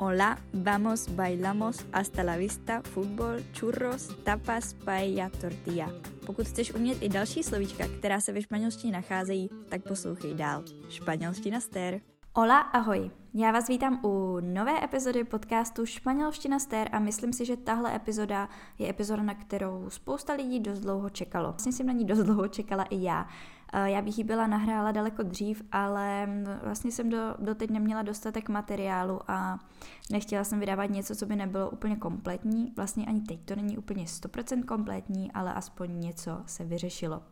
Hola, vamos, bailamos, hasta la vista, fútbol, churros, tapas, paella, tortilla. Pokud chceš umět i další slovíčka, která se ve španělštině nacházejí, tak poslouchej dál. Španělština stér. Hola, ahoj. Já vás vítám u nové epizody podcastu Španělština stér a myslím si, že tahle epizoda je epizoda, na kterou spousta lidí dost dlouho čekalo. Vlastně jsem na ní dost dlouho čekala i já. Eh, já bych ji byla nahrála daleko dřív, ale mm, vlastně jsem do, doteď neměla dostatek materiálu a nechtěla jsem vydávat něco, co by nebylo úplně kompletní. Vlastně ani teď to není úplně 100% kompletní, ale aspoň něco se vyřešilo.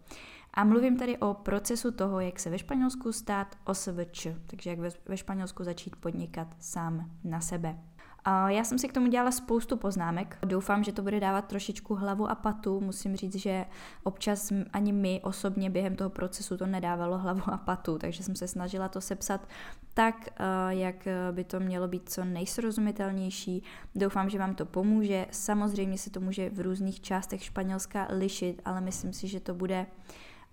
A mluvím tady o procesu toho, jak se ve Španělsku stát OSVČ, takže jak ve, ve Španělsku začít podnikat sám na sebe. Já jsem si k tomu dělala spoustu poznámek. Doufám, že to bude dávat trošičku hlavu a patu. Musím říct, že občas ani my osobně během toho procesu to nedávalo hlavu a patu, takže jsem se snažila to sepsat tak, eh, jak by to mělo být co nejsrozumitelnější. Doufám, že vám to pomůže. Samozřejmě se to může v různých částech Španělska lišit, ale myslím si, že to bude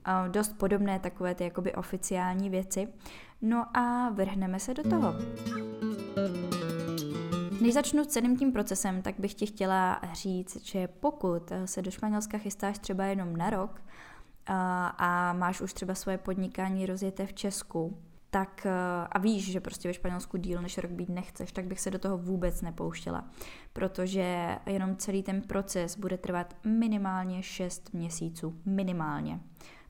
eh, dost podobné takové ty jakoby oficiální věci. No a vrhneme se do toho. Než začnu celým tím procesem, tak bych ti chtěla říct, že pokud se do Španělska chystáš třeba jenom na rok a, máš už třeba svoje podnikání rozjeté v Česku, tak a víš, že prostě ve Španělsku díl než rok být nechceš, tak bych se do toho vůbec nepouštěla, protože jenom celý ten proces bude trvat minimálně 6 měsíců, minimálně.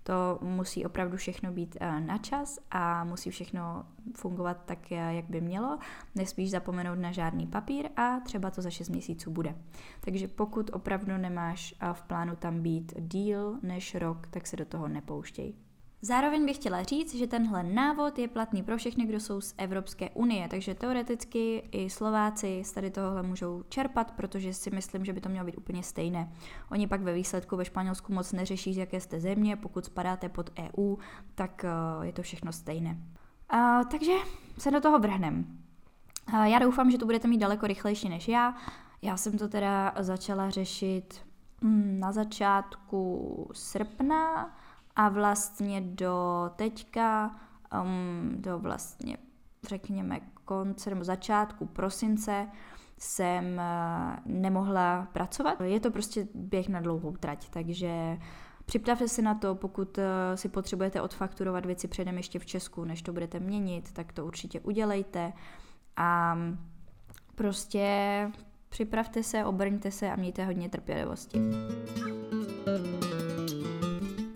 To musí opravdu všechno být eh, na čas a musí všechno fungovat tak, eh, jak by mělo. Nesmíš zapomenout na žádný papír a třeba to za 6 měsíců bude. Takže pokud opravdu nemáš eh, v plánu tam být díl než rok, tak se do toho nepouštěj. Zároveň bych chtěla říct, že tenhle návod je platný pro všechny, kdo jsou z Evropské unie, takže teoreticky i Slováci z tady tohohle můžou čerpat, protože si myslím, že by to mělo být úplně stejné. Oni pak ve výsledku ve Španělsku moc neřeší, z jaké jste země, pokud spadáte pod EU, tak uh, je to všechno stejné. Uh, takže se do toho vrhnem. Uh, já doufám, že to budete mít daleko rychlejší než já. Já jsem to teda začala řešit mm, na začátku srpna, a vlastně do teďka, um, do vlastně řekněme konce nebo začátku prosince jsem uh, nemohla pracovat. Je to prostě běh na dlouhou trať, takže Připravte se na to, pokud uh, si potřebujete odfakturovat věci předem ještě v Česku, než to budete měnit, tak to určitě udělejte. A prostě připravte se, obrňte se a mějte hodně trpělivosti.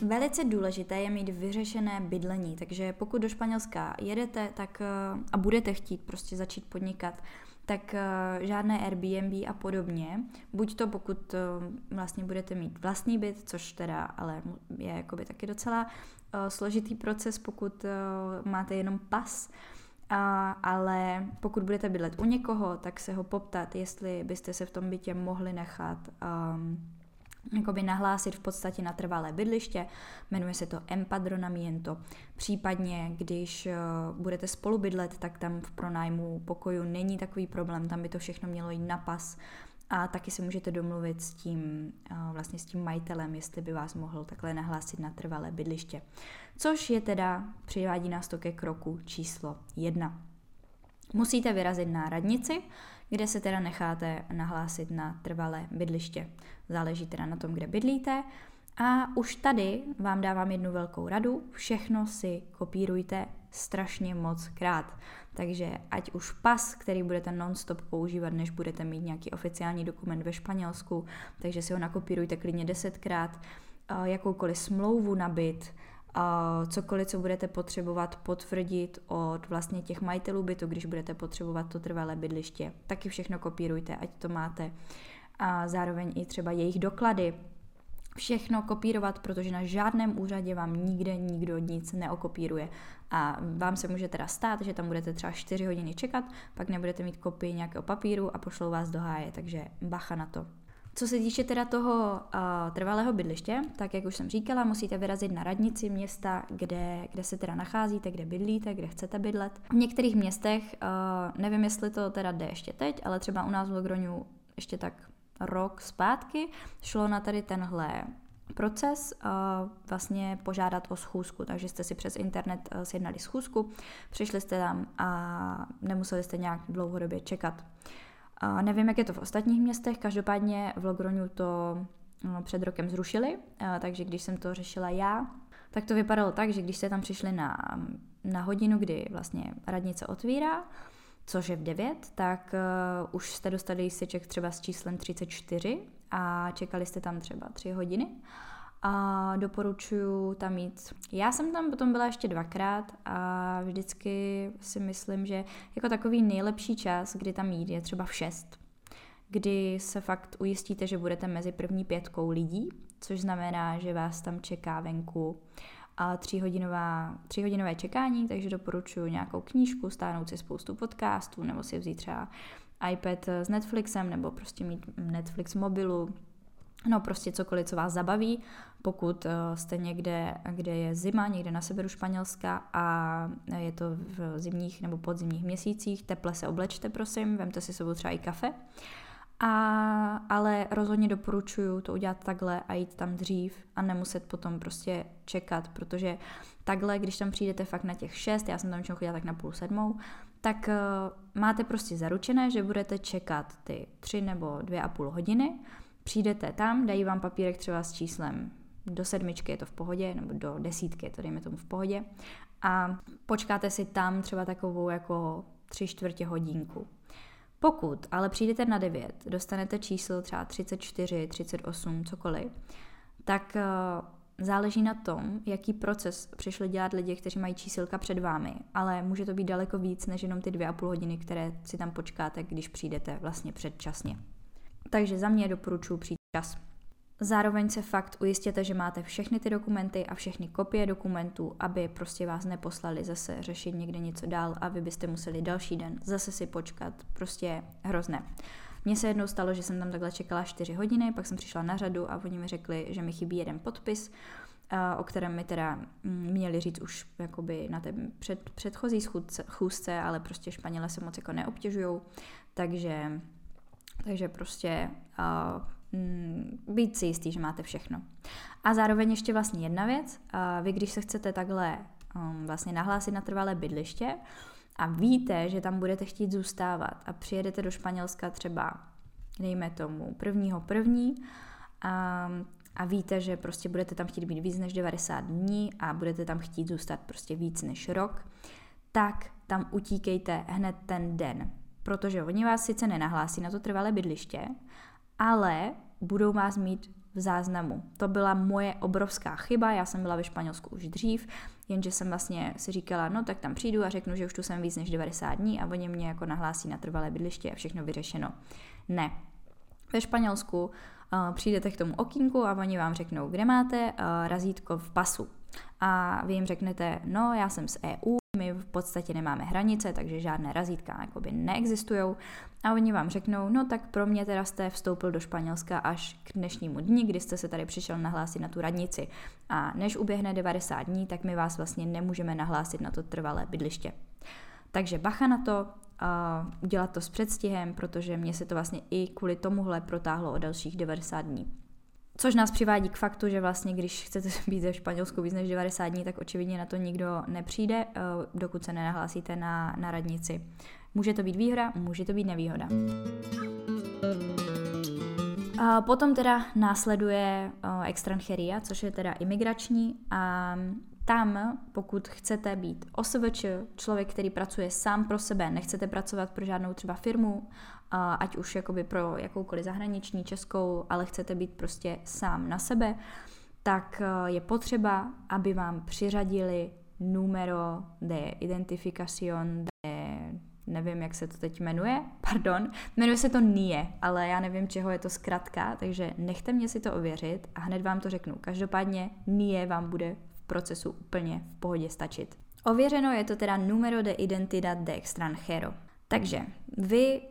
Velice důležité je mít vyřešené bydlení, takže pokud do Španělska jedete tak, eh, a budete chtít prostě začít podnikat, tak eh, žádné Airbnb a podobně. Buď to, pokud eh, vlastně budete mít vlastní byt, což teda ale je jakoby taky docela složitý proces, pokud máte jenom pas, ale pokud budete bydlet u někoho, tak se ho poptat, jestli byste se v tom bytě mohli nechat um, jakoby nahlásit v podstatě na trvalé bydliště, jmenuje se to empadronamiento. Případně, když uh, budete spolu bydlet, tak tam v pronájmu pokoju není takový problém, tam by to všechno mělo jít na pas a taky se můžete domluvit s tím, uh, vlastně s tím majitelem, jestli by vás mohl takhle nahlásit na trvalé bydliště. Což je teda, přivádí nás to ke kroku číslo jedna. Musíte vyrazit na radnici, kde se teda necháte nahlásit na trvalé bydliště. Záleží teda na tom, kde bydlíte. A už tady vám dávám jednu velkou radu, všechno si kopírujte strašně moc krát. Takže ať už pas, který budete non-stop používat, než budete mít nějaký oficiální dokument ve Španělsku, takže si ho nakopírujte klidně desetkrát, jakoukoliv smlouvu na byt, cokoliv, co budete potřebovat potvrdit od vlastně těch majitelů bytu, když budete potřebovat to trvalé bydliště. Taky všechno kopírujte, ať to máte. A zároveň i třeba jejich doklady, všechno kopírovat, protože na žádném úřadě vám nikde nikdo nic neokopíruje. A vám se může teda stát, že tam budete třeba 4 hodiny čekat, pak nebudete mít kopii nějakého papíru a pošlou vás do háje, takže bacha na to. Co se týče teda toho uh, trvalého bydliště, tak jak už jsem říkala, musíte vyrazit na radnici města, kde, kde se teda nacházíte, kde bydlíte, kde chcete bydlet. V některých městech, uh, nevím jestli to teda jde ještě teď, ale třeba u nás v Logroňu ještě tak rok zpátky šlo na tady tenhle proces uh, vlastně požádat o schůzku, takže jste si přes internet uh, sjednali schůzku, přišli jste tam a nemuseli jste nějak dlouhodobě čekat. Uh, nevím, jak je to v ostatních městech, každopádně v Logronu to uh, před rokem zrušili, uh, takže když jsem to řešila já, tak to vypadalo tak, že když jste tam přišli na, na hodinu, kdy vlastně radnice otvírá, což je v 9, tak uh, už jste dostali lísteček třeba s číslem 34 a čekali jste tam třeba 3 hodiny. A doporučuji tam mít. Já jsem tam potom byla ještě dvakrát a vždycky si myslím, že jako takový nejlepší čas, kdy tam jít, je třeba v 6 kdy se fakt ujistíte, že budete mezi první pětkou lidí, což znamená, že vás tam čeká venku a tříhodinová, tříhodinové čekání, takže doporučuji nějakou knížku, stáhnout si spoustu podcastů, nebo si vzít třeba iPad s Netflixem, nebo prostě mít Netflix mobilu, no prostě cokoliv, co vás zabaví, pokud eh, jste někde, kde je zima, někde na severu Španělska a je to v zimních nebo podzimních měsících, teple se oblečte, prosím, vemte si sebou třeba i kafe. A, ale rozhodně doporučuju to udělat takhle a jít tam dřív a nemuset potom prostě čekat, protože takhle, když tam přijdete fakt na těch šest, já jsem tam chodila tak na půl sedmou, tak uh, máte prostě zaručené, že budete čekat ty tři nebo dvě a půl hodiny, přijdete tam, dají vám papírek třeba s číslem do sedmičky je to v pohodě, nebo do desítky je to dejme tomu v pohodě a počkáte si tam třeba takovou jako tři čtvrtě hodinku. Pokud ale přijdete na 9, dostanete číslo třeba 34, 38, cokoliv, tak eh, záleží na tom, jaký proces přišli dělat lidi, kteří mají čísilka před vámi, ale může to být daleko víc než jenom ty dvě a půl hodiny, které si tam počkáte, když přijdete vlastně předčasně. Takže za mě doporučuji přijít čas. Zároveň se fakt ujistěte, že máte všechny ty dokumenty a všechny kopie dokumentů, aby prostě vás neposlali zase řešit někde něco dál a vy byste museli další den zase si počkat. Prostě hrozné. Mně se jednou stalo, že jsem tam takhle čekala 4 hodiny, pak jsem přišla na řadu a oni mi řekli, že mi chybí jeden podpis, o kterém mi teda mm, měli říct už jakoby na té před, předchozí schůzce, chůzce, ale prostě Španěle se moc jako neobtěžujou, takže, takže prostě uh, být si jistý, že máte všechno. A zároveň ještě vlastně jedna věc, vy když se chcete takhle um, vlastně nahlásit na trvalé bydliště a víte, že tam budete chtít zůstávat a přijedete do Španělska třeba, dejme tomu, prvního první a, a víte, že prostě budete tam chtít být víc než 90 dní a budete tam chtít zůstat prostě víc než rok, tak tam utíkejte hned ten den, protože oni vás sice nenahlásí na to trvalé bydliště, ale budou vás mít v záznamu. To byla moje obrovská chyba, já jsem byla ve Španělsku už dřív, jenže jsem vlastně si říkala, no tak tam přijdu a řeknu, že už tu jsem víc než 90 dní a oni mě jako nahlásí na trvalé bydliště a všechno vyřešeno. Ne. Ve Španělsku uh, přijdete k tomu okýnku a oni vám řeknou, kde máte uh, razítko v pasu. A vy jim řeknete, no já jsem z EU, my v podstatě nemáme hranice, takže žádné razítka jakoby neexistují. A oni vám řeknou, no tak pro mě teda jste vstoupil do Španělska až k dnešnímu dni, kdy jste se tady přišel nahlásit na tu radnici. A než uběhne 90 dní, tak my vás vlastně nemůžeme nahlásit na to trvalé bydliště. Takže bacha na to, a udělat to s předstihem, protože mě se to vlastně i kvůli tomuhle protáhlo o dalších 90 dní. Což nás přivádí k faktu, že vlastně, když chcete být ve Španělsku víc než 90 dní, tak očividně na to nikdo nepřijde, eh, dokud se nenahlásíte na, na radnici. Může to být výhoda, může to být nevýhoda. A potom teda následuje uh, extranjeria, což je teda imigrační a tam, pokud chcete být OSVČ, člověk, který pracuje sám pro sebe, nechcete pracovat pro žádnou třeba firmu, ať už jakoby pro jakoukoliv zahraniční, českou, ale chcete být prostě sám na sebe, tak eh, je potřeba, aby vám přiřadili numero de identificación de nevím, jak se to teď jmenuje, pardon, jmenuje se to NIE, ale já nevím, čeho je to zkratka, takže nechte mě si to ověřit a hned vám to řeknu. Každopádně NIE vám bude procesu úplně v pohodě stačit. Ověřeno je to teda numero de identidad de extranjero. Takže vy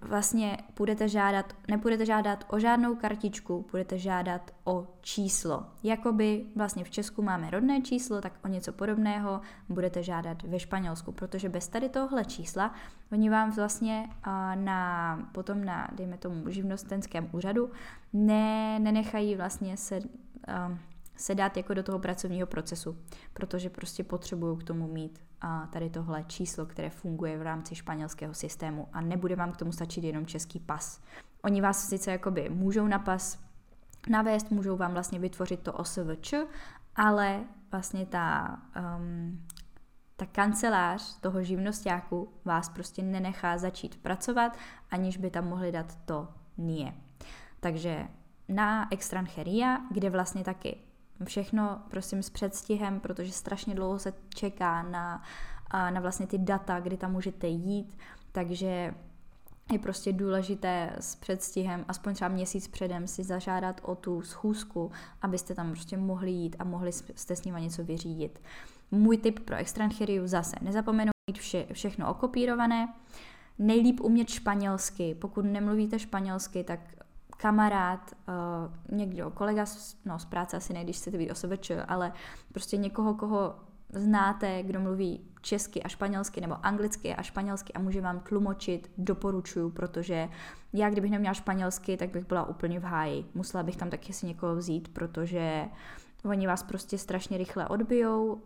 vlastně budete žádat, nebudete žádat o žádnou kartičku, budete žádat o číslo. Jakoby vlastně v Česku máme rodné číslo, tak o něco podobného budete žádat ve Španělsku, protože bez tady tohle čísla oni vám vlastně na, potom na, dejme tomu, živnostenském úřadu ne, nenechají vlastně se se dát jako do toho pracovního procesu, protože prostě potřebuju k tomu mít a tady tohle číslo, které funguje v rámci španělského systému a nebude vám k tomu stačit jenom český pas. Oni vás sice jakoby můžou na pas navést, můžou vám vlastně vytvořit to OSVČ, ale vlastně ta, um, ta kancelář toho živnostáku vás prostě nenechá začít pracovat, aniž by tam mohli dát to NIE. Takže na Extranjeria, kde vlastně taky všechno, prosím, s předstihem, protože strašně dlouho se čeká na, na vlastně ty data, kdy tam můžete jít, takže je prostě důležité s předstihem, aspoň třeba měsíc předem si zažádat o tu schůzku, abyste tam prostě mohli jít a mohli jste s nima něco vyřídit. Můj tip pro extrancheriu zase, nezapomenout mít vše, všechno okopírované, nejlíp umět španělsky, pokud nemluvíte španělsky, tak kamarád, uh, někdo, kolega no, z práce asi ne, když chcete být OSVČ, ale prostě někoho, koho znáte, kdo mluví česky a španělsky nebo anglicky a španělsky a může vám tlumočit, doporučuju, protože já kdybych neměla španělsky, tak bych byla úplně v háji. Musela bych tam taky si někoho vzít, protože oni vás prostě strašně rychle odbijou, uh,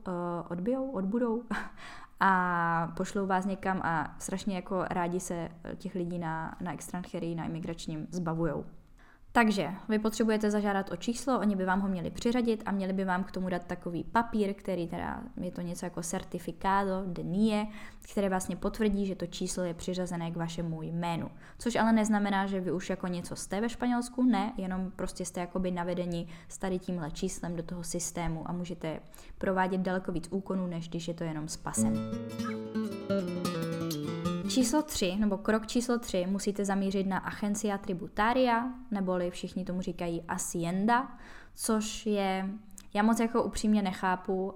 odbijou, odbudou a pošlou vás někam a strašně jako rádi se těch lidí na, na extrancherii, na imigračním zbavujou. Takže vy potřebujete zažádat o číslo, oni by vám ho měli přiřadit a měli by vám k tomu dát takový papír, který teda je to něco jako certificado de NIE, které vlastně potvrdí, že to číslo je přiřazené k vašemu jménu. Což ale neznamená, že vy už jako něco jste ve Španělsku, ne, jenom prostě jste jakoby navedeni s tady tímhle číslem do toho systému a můžete provádět daleko víc úkonů, než když je to jenom s pasem. Číslo 3, nebo krok číslo 3, musíte zamířit na Agencia Tributaria, neboli všichni tomu říkají Hacienda, což je, já moc jako upřímně nechápu, uh,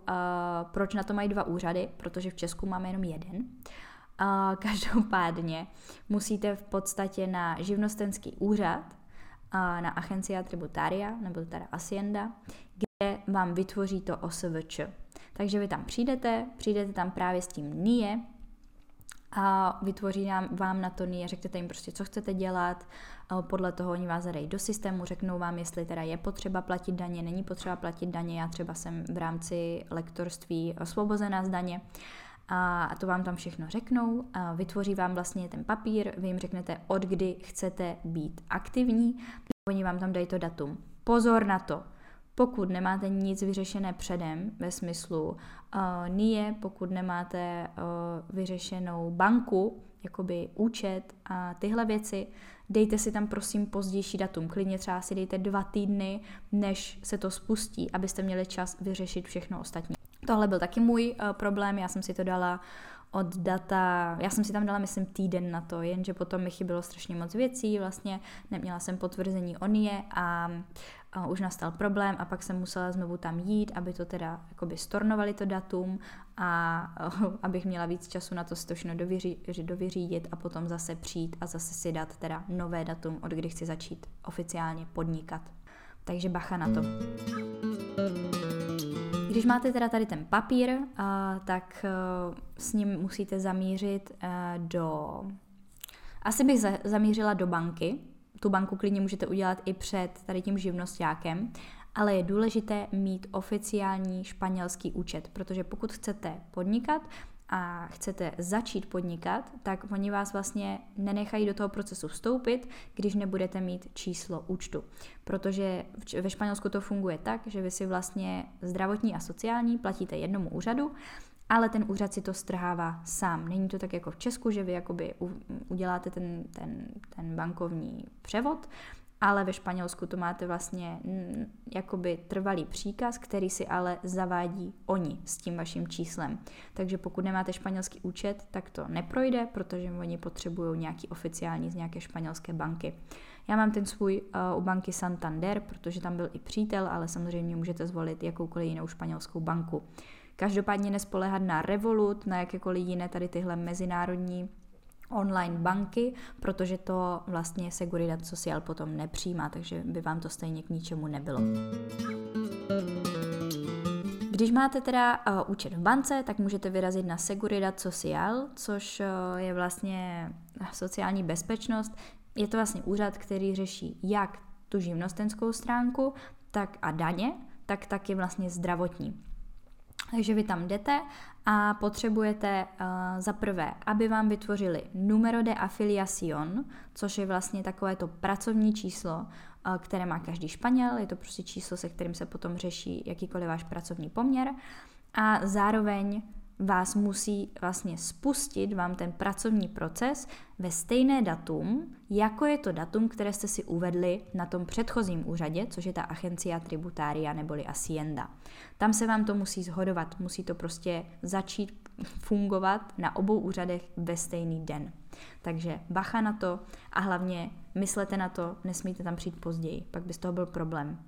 proč na to mají dva úřady, protože v Česku máme jenom jeden. Uh, každopádně musíte v podstatě na živnostenský úřad, uh, na Agencia Tributaria, nebo teda Hacienda, kde vám vytvoří to OSVČ. Takže vy tam přijdete, přijdete tam právě s tím NIE, a vytvoří nám, vám na to a řeknete jim prostě, co chcete dělat, podle toho oni vás zadají do systému, řeknou vám, jestli teda je potřeba platit daně, není potřeba platit daně, já třeba jsem v rámci lektorství osvobozená z daně, a to vám tam všechno řeknou, a vytvoří vám vlastně ten papír, vy jim řeknete, od kdy chcete být aktivní, oni vám tam dají to datum. Pozor na to, pokud nemáte nic vyřešené předem, ve smyslu uh, NIE, pokud nemáte uh, vyřešenou banku, jakoby účet a tyhle věci, dejte si tam prosím pozdější datum. Klidně třeba si dejte dva týdny, než se to spustí, abyste měli čas vyřešit všechno ostatní. Tohle byl taky můj uh, problém, já jsem si to dala od data, já jsem si tam dala, myslím, týden na to, jenže potom mi chybělo strašně moc věcí, vlastně neměla jsem potvrzení o NIE a už nastal problém a pak jsem musela znovu tam jít, aby to teda jakoby stornovali to datum a abych měla víc času na to si to všechno dovyří, dovyřídit a potom zase přijít a zase si dát teda nové datum, od kdy chci začít oficiálně podnikat. Takže bacha na to. Když máte teda tady ten papír, tak e, s ním musíte zamířit e, do... Asi bych zamířila do banky, tu banku klidně můžete udělat i před tady tím živnostákem, ale je důležité mít oficiální španělský účet, protože pokud chcete podnikat, a chcete začít podnikat, tak oni vás vlastně nenechají do toho procesu vstoupit, když nebudete mít číslo účtu. Protože ve Španělsku to funguje tak, že vy si vlastně zdravotní a sociální platíte jednomu úřadu ale ten úřad si to strhává sám. Není to tak jako v Česku, že vy jakoby uděláte ten, ten, ten bankovní převod, ale ve Španělsku to máte vlastně jakoby trvalý příkaz, který si ale zavádí oni s tím vaším číslem. Takže pokud nemáte španělský účet, tak to neprojde, protože oni potřebují nějaký oficiální z nějaké španělské banky. Já mám ten svůj uh, u banky Santander, protože tam byl i přítel, ale samozřejmě můžete zvolit jakoukoliv jinou španělskou banku. Každopádně nespolehat na Revolut, na jakékoliv jiné tady tyhle mezinárodní online banky, protože to vlastně Seguridad Social potom nepřijímá, takže by vám to stejně k ničemu nebylo. Když máte teda uh, účet v bance, tak můžete vyrazit na Seguridad Social, což uh, je vlastně sociální bezpečnost. Je to vlastně úřad, který řeší jak tu živnostenskou stránku, tak a daně, tak taky vlastně zdravotní. Takže vy tam jdete a potřebujete uh, za prvé, aby vám vytvořili numero de afiliación, což je vlastně takové to pracovní číslo, uh, které má každý Španěl, je to prostě číslo, se kterým se potom řeší jakýkoliv váš pracovní poměr. A zároveň vás musí vlastně spustit vám ten pracovní proces ve stejné datum, jako je to datum, které jste si uvedli na tom předchozím úřadě, což je ta Agencia Tributária neboli Hacienda. Tam se vám to musí zhodovat, musí to prostě začít fungovat na obou úřadech ve stejný den. Takže bacha na to a hlavně myslete na to, nesmíte tam přijít později, pak by z toho byl problém.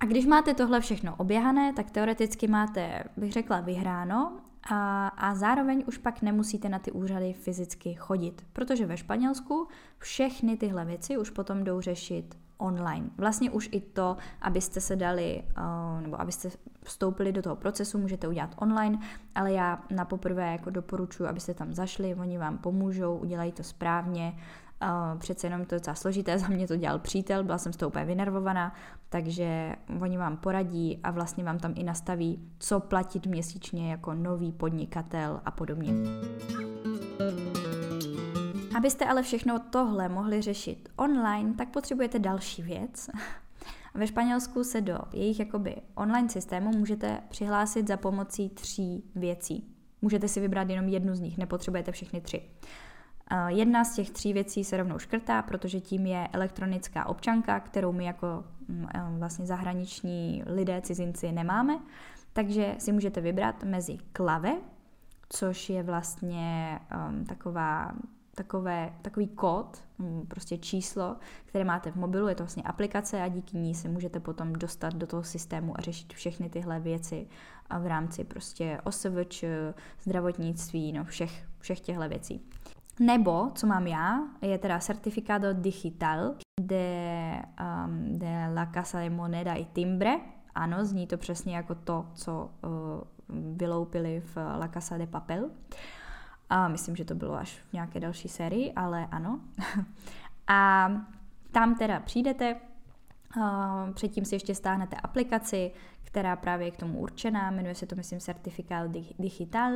A když máte tohle všechno oběhané, tak teoreticky máte, bych řekla, vyhráno a, a zároveň už pak nemusíte na ty úřady fyzicky chodit, protože ve Španělsku všechny tyhle věci už potom jdou řešit online. Vlastně už i to, abyste se dali, uh, nebo abyste vstoupili do toho procesu, můžete udělat online, ale já na poprvé jako doporučuji, abyste tam zašli, oni vám pomůžou, udělají to správně, Uh, přece jenom to je docela složité, za mě to dělal přítel, byla jsem z toho úplně vynervovaná, takže oni vám poradí a vlastně vám tam i nastaví, co platit měsíčně jako nový podnikatel a podobně. Abyste ale všechno tohle mohli řešit online, tak potřebujete další věc. Ve Španělsku se do jejich jakoby online systému můžete přihlásit za pomocí tří věcí. Můžete si vybrat jenom jednu z nich, nepotřebujete všechny tři. Jedna z těch tří věcí se rovnou škrtá, protože tím je elektronická občanka, kterou my jako mm, vlastně zahraniční lidé, cizinci nemáme. Takže si můžete vybrat mezi klave, což je vlastně um, taková takové, takový kód, mm, prostě číslo, které máte v mobilu, je to vlastně aplikace a díky ní se můžete potom dostat do toho systému a řešit všechny tyhle věci v rámci prostě OSVČ, zdravotnictví, no všech, všech těchto věcí. Nebo, co mám já, je teda certificado digital de, um, de la Casa de Moneda y Timbre. Ano, zní to přesně jako to, co uh, vyloupili v La Casa de Papel. A myslím, že to bylo až v nějaké další sérii, ale ano. a tam teda přijdete, uh, předtím si ještě stáhnete aplikaci, která právě je k tomu určená, jmenuje se to, myslím, Certificado Digital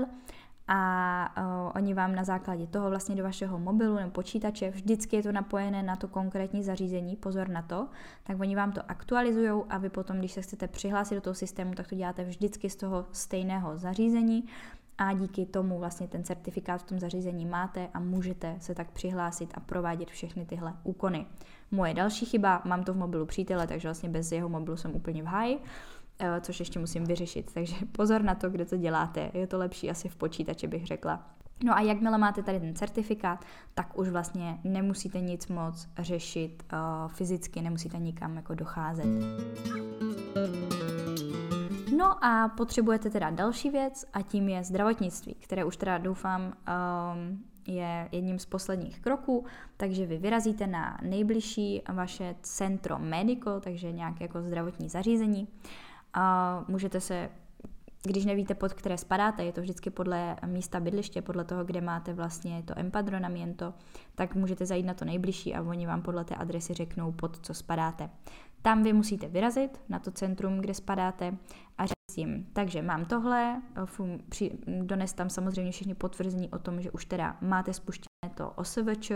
a uh, oni vám na základě toho vlastně do vašeho mobilu nebo počítače, vždycky je to napojené na to konkrétní zařízení, pozor na to, tak oni vám to aktualizují a vy potom, když se chcete přihlásit do toho systému, tak to děláte vždycky z toho stejného zařízení a díky tomu vlastně ten certifikát v tom zařízení máte a můžete se tak přihlásit a provádět všechny tyhle úkony. Moje další chyba, mám to v mobilu přítele, takže vlastně bez jeho mobilu jsem úplně v háji. Eh, což ještě musím vyřešit. Takže pozor na to, kde to děláte. Je to lepší asi v počítači, bych řekla. No a jakmile máte tady ten certifikát, tak už vlastně nemusíte nic moc řešit uh, fyzicky, nemusíte nikam jako docházet. No a potřebujete teda další věc a tím je zdravotnictví, které už teda doufám um, je jedním z posledních kroků, takže vy vyrazíte na nejbližší vaše centro medico, takže nějaké jako zdravotní zařízení a můžete se když nevíte, pod které spadáte, je to vždycky podle místa bydliště, podle toho, kde máte vlastně to empadronamiento, tak můžete zajít na to nejbližší a oni vám podle té adresy řeknou, pod co spadáte. Tam vy musíte vyrazit na to centrum, kde spadáte a říct jim, takže mám tohle, dones tam samozřejmě všechny potvrzení o tom, že už teda máte spuštěné to OSVČ,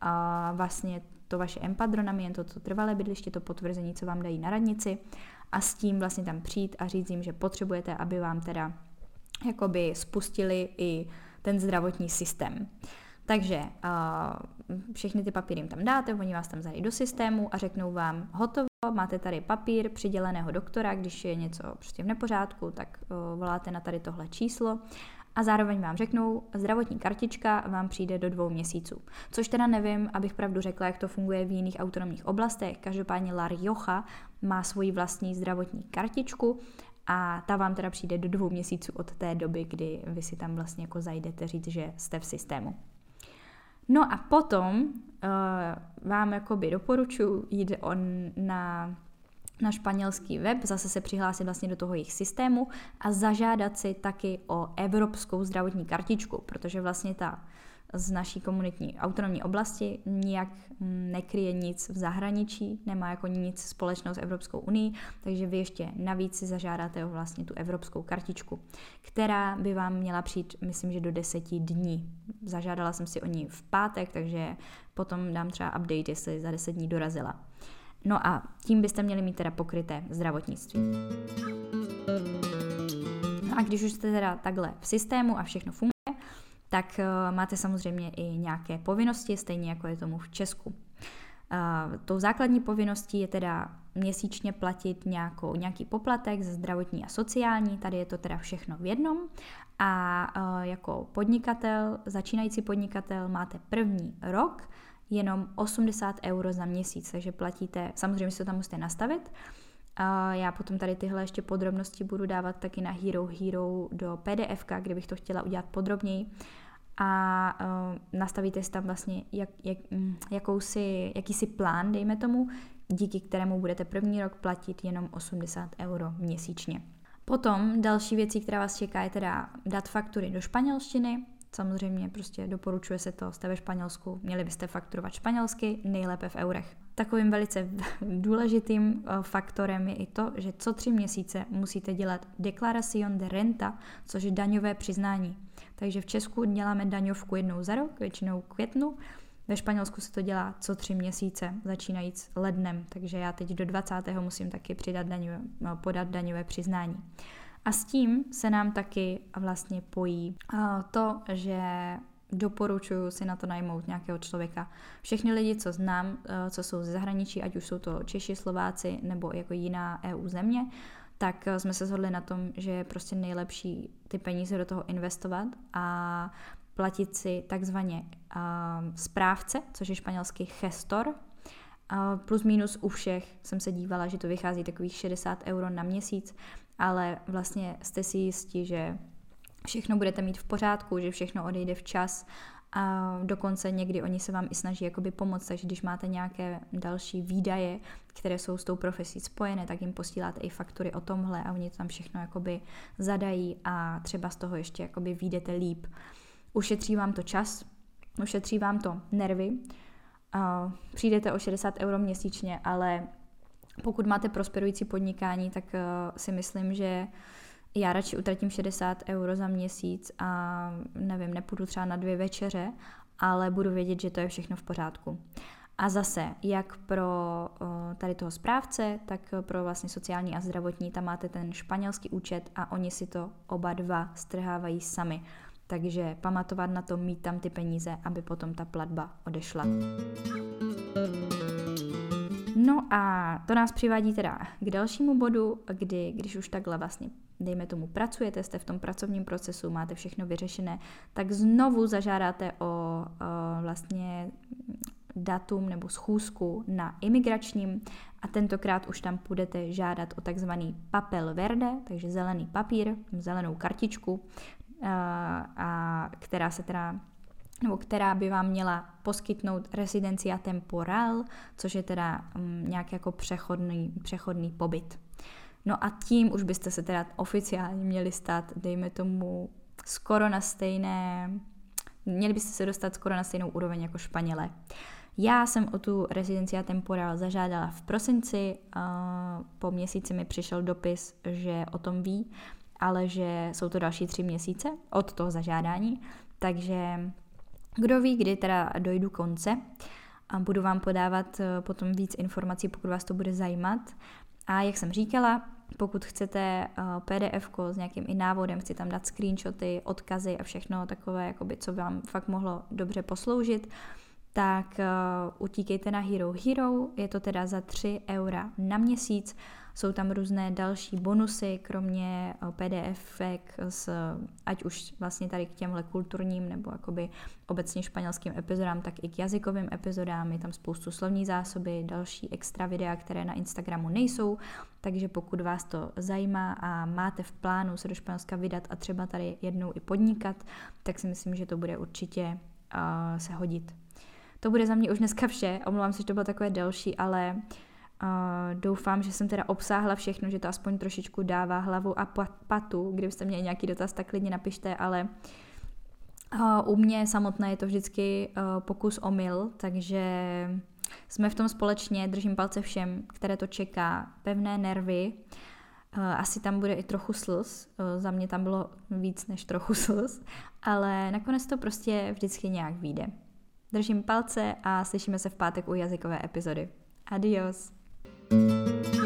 a vlastně to vaše empadronamiento, to trvalé bydliště, to potvrzení, co vám dají na radnici a s tím vlastně tam přijít a říct jim, že potřebujete, aby vám teda jakoby spustili i ten zdravotní systém. Takže uh, všechny ty papíry jim tam dáte, oni vás tam zají do systému a řeknou vám hotovo, máte tady papír přiděleného doktora, když je něco prostě v nepořádku, tak uh, voláte na tady tohle číslo a zároveň vám řeknou, zdravotní kartička vám přijde do dvou měsíců. Což teda nevím, abych pravdu řekla, jak to funguje v jiných autonomních oblastech. Každopádně La Rioja má svoji vlastní zdravotní kartičku a ta vám teda přijde do dvou měsíců od té doby, kdy vy si tam vlastně jako zajdete říct, že jste v systému. No a potom uh, vám jakoby doporučuji jít on na na španělský web, zase se přihlásit vlastně do toho jejich systému a zažádat si taky o evropskou zdravotní kartičku, protože vlastně ta z naší komunitní autonomní oblasti, nijak nekryje nic v zahraničí, nemá jako nic společnou s Evropskou unii, takže vy ještě navíc si zažádáte o vlastně tu evropskou kartičku, která by vám měla přijít, myslím, že do deseti dní. Zažádala jsem si o ní v pátek, takže potom dám třeba update, jestli za deset dní dorazila. No a tím byste měli mít teda pokryté zdravotnictví. No a když už jste teda takhle v systému a všechno funguje, tak uh, máte samozřejmě i nějaké povinnosti, stejně jako je tomu v Česku. Uh, tou základní povinností je teda měsíčně platit nějakou, nějaký poplatek ze zdravotní a sociální, tady je to teda všechno v jednom a uh, jako podnikatel, začínající podnikatel máte první rok jenom 80 euro za měsíc, takže platíte, samozřejmě si to tam musíte nastavit, já potom tady tyhle ještě podrobnosti budu dávat taky na Hero Hero do PDF, kdybych to chtěla udělat podrobněji. A uh, nastavíte si tam vlastně jak, jak, mm, jakousi, jakýsi plán, dejme tomu, díky kterému budete první rok platit jenom 80 euro měsíčně. Potom další věcí, která vás čeká, je teda dát faktury do španělštiny, Samozřejmě prostě doporučuje se to, jste ve Španělsku, měli byste fakturovat španělsky, nejlépe v eurech. Takovým velice důležitým eh, faktorem je i to, že co tři měsíce musíte dělat declaración de renta, což je daňové přiznání. Takže v Česku děláme daňovku jednou za rok, většinou květnu, ve Španělsku se to dělá co tři měsíce, začínajíc lednem, takže já teď do 20. musím taky přidat daňové, no, podat daňové přiznání. A s tím se nám taky vlastně pojí to, že doporučuju si na to najmout nějakého člověka. Všechny lidi, co znám, e, co jsou ze zahraničí, ať už jsou to Češi, Slováci nebo jako jiná EU země, tak e, jsme se shodli na tom, že je prostě nejlepší ty peníze do toho investovat a platit si takzvaně uh, správce, což je španělský gestor. Plus minus u všech jsem se dívala, že to vychází takových 60 euro na měsíc, ale vlastně jste si jistí, že všechno budete mít v pořádku, že všechno odejde včas a dokonce někdy oni se vám i snaží jakoby pomoct, takže když máte nějaké další výdaje, které jsou s tou profesí spojené, tak jim posíláte i faktury o tomhle a oni to tam všechno jakoby zadají a třeba z toho ještě jakoby výjdete líp. Ušetří vám to čas, ušetří vám to nervy, přijdete o 60 euro měsíčně, ale pokud máte prosperující podnikání, tak uh, si myslím, že já radši utratím 60 euro za měsíc a nevím, nepůjdu třeba na dvě večeře, ale budu vědět, že to je všechno v pořádku. A zase, jak pro uh, tady toho správce, tak pro vlastně sociální a zdravotní, tam máte ten španělský účet a oni si to oba dva strhávají sami. Takže pamatovat na to, mít tam ty peníze, aby potom ta platba odešla. No a to nás přivádí teda k dalšímu bodu, kdy, když už takhle vlastně, dejme tomu, pracujete, jste v tom pracovním procesu, máte všechno vyřešené, tak znovu zažádáte o, o vlastně datum nebo schůzku na imigračním a tentokrát už tam budete žádat o takzvaný papel verde, takže zelený papír, zelenou kartičku, a, a která se teda nebo která by vám měla poskytnout residencia temporal, což je teda um, nějaký jako přechodný, přechodný pobyt. No a tím už byste se teda oficiálně měli stát, dejme tomu, skoro na stejné, měli byste se dostat skoro na stejnou úroveň jako Španělé. Já jsem o tu residencia temporal zažádala v prosinci, po měsíci mi přišel dopis, že o tom ví, ale že jsou to další tři měsíce od toho zažádání, takže kdo ví, kdy teda dojdu konce a budu vám podávat eh, potom víc informací, pokud vás to bude zajímat. A jak jsem říkala, pokud chcete eh, PDF s nějakým i návodem, chci tam dát screenshoty, odkazy a všechno takové, jakoby, co vám fakt mohlo dobře posloužit, tak uh, utíkejte na Hero Hero, je to teda za 3 eura na měsíc jsou tam různé další bonusy, kromě eh, pdf s, ať už vlastně tady k těmhle kulturním nebo jakoby obecně španělským epizodám, tak i k jazykovým epizodám. Je tam spoustu slovní zásoby, další extra videa, které na Instagramu nejsou, takže pokud vás to zajímá a máte v plánu se do Španělska vydat a třeba tady jednou i podnikat, tak si myslím, že to bude určitě uh, se hodit. To bude za mě už dneska vše. Omlouvám se, že to bylo takové delší, ale doufám, že jsem teda obsáhla všechno, že to aspoň trošičku dává hlavu a patu. Kdybyste měli nějaký dotaz, tak klidně napište, ale U mě samotné je to vždycky pokus o mil, takže jsme v tom společně, držím palce všem, které to čeká, pevné nervy, asi tam bude i trochu slz, za mě tam bylo víc než trochu slz, ale nakonec to prostě vždycky nějak vyjde. Držím palce a slyšíme se v pátek u jazykové epizody. Adios! Música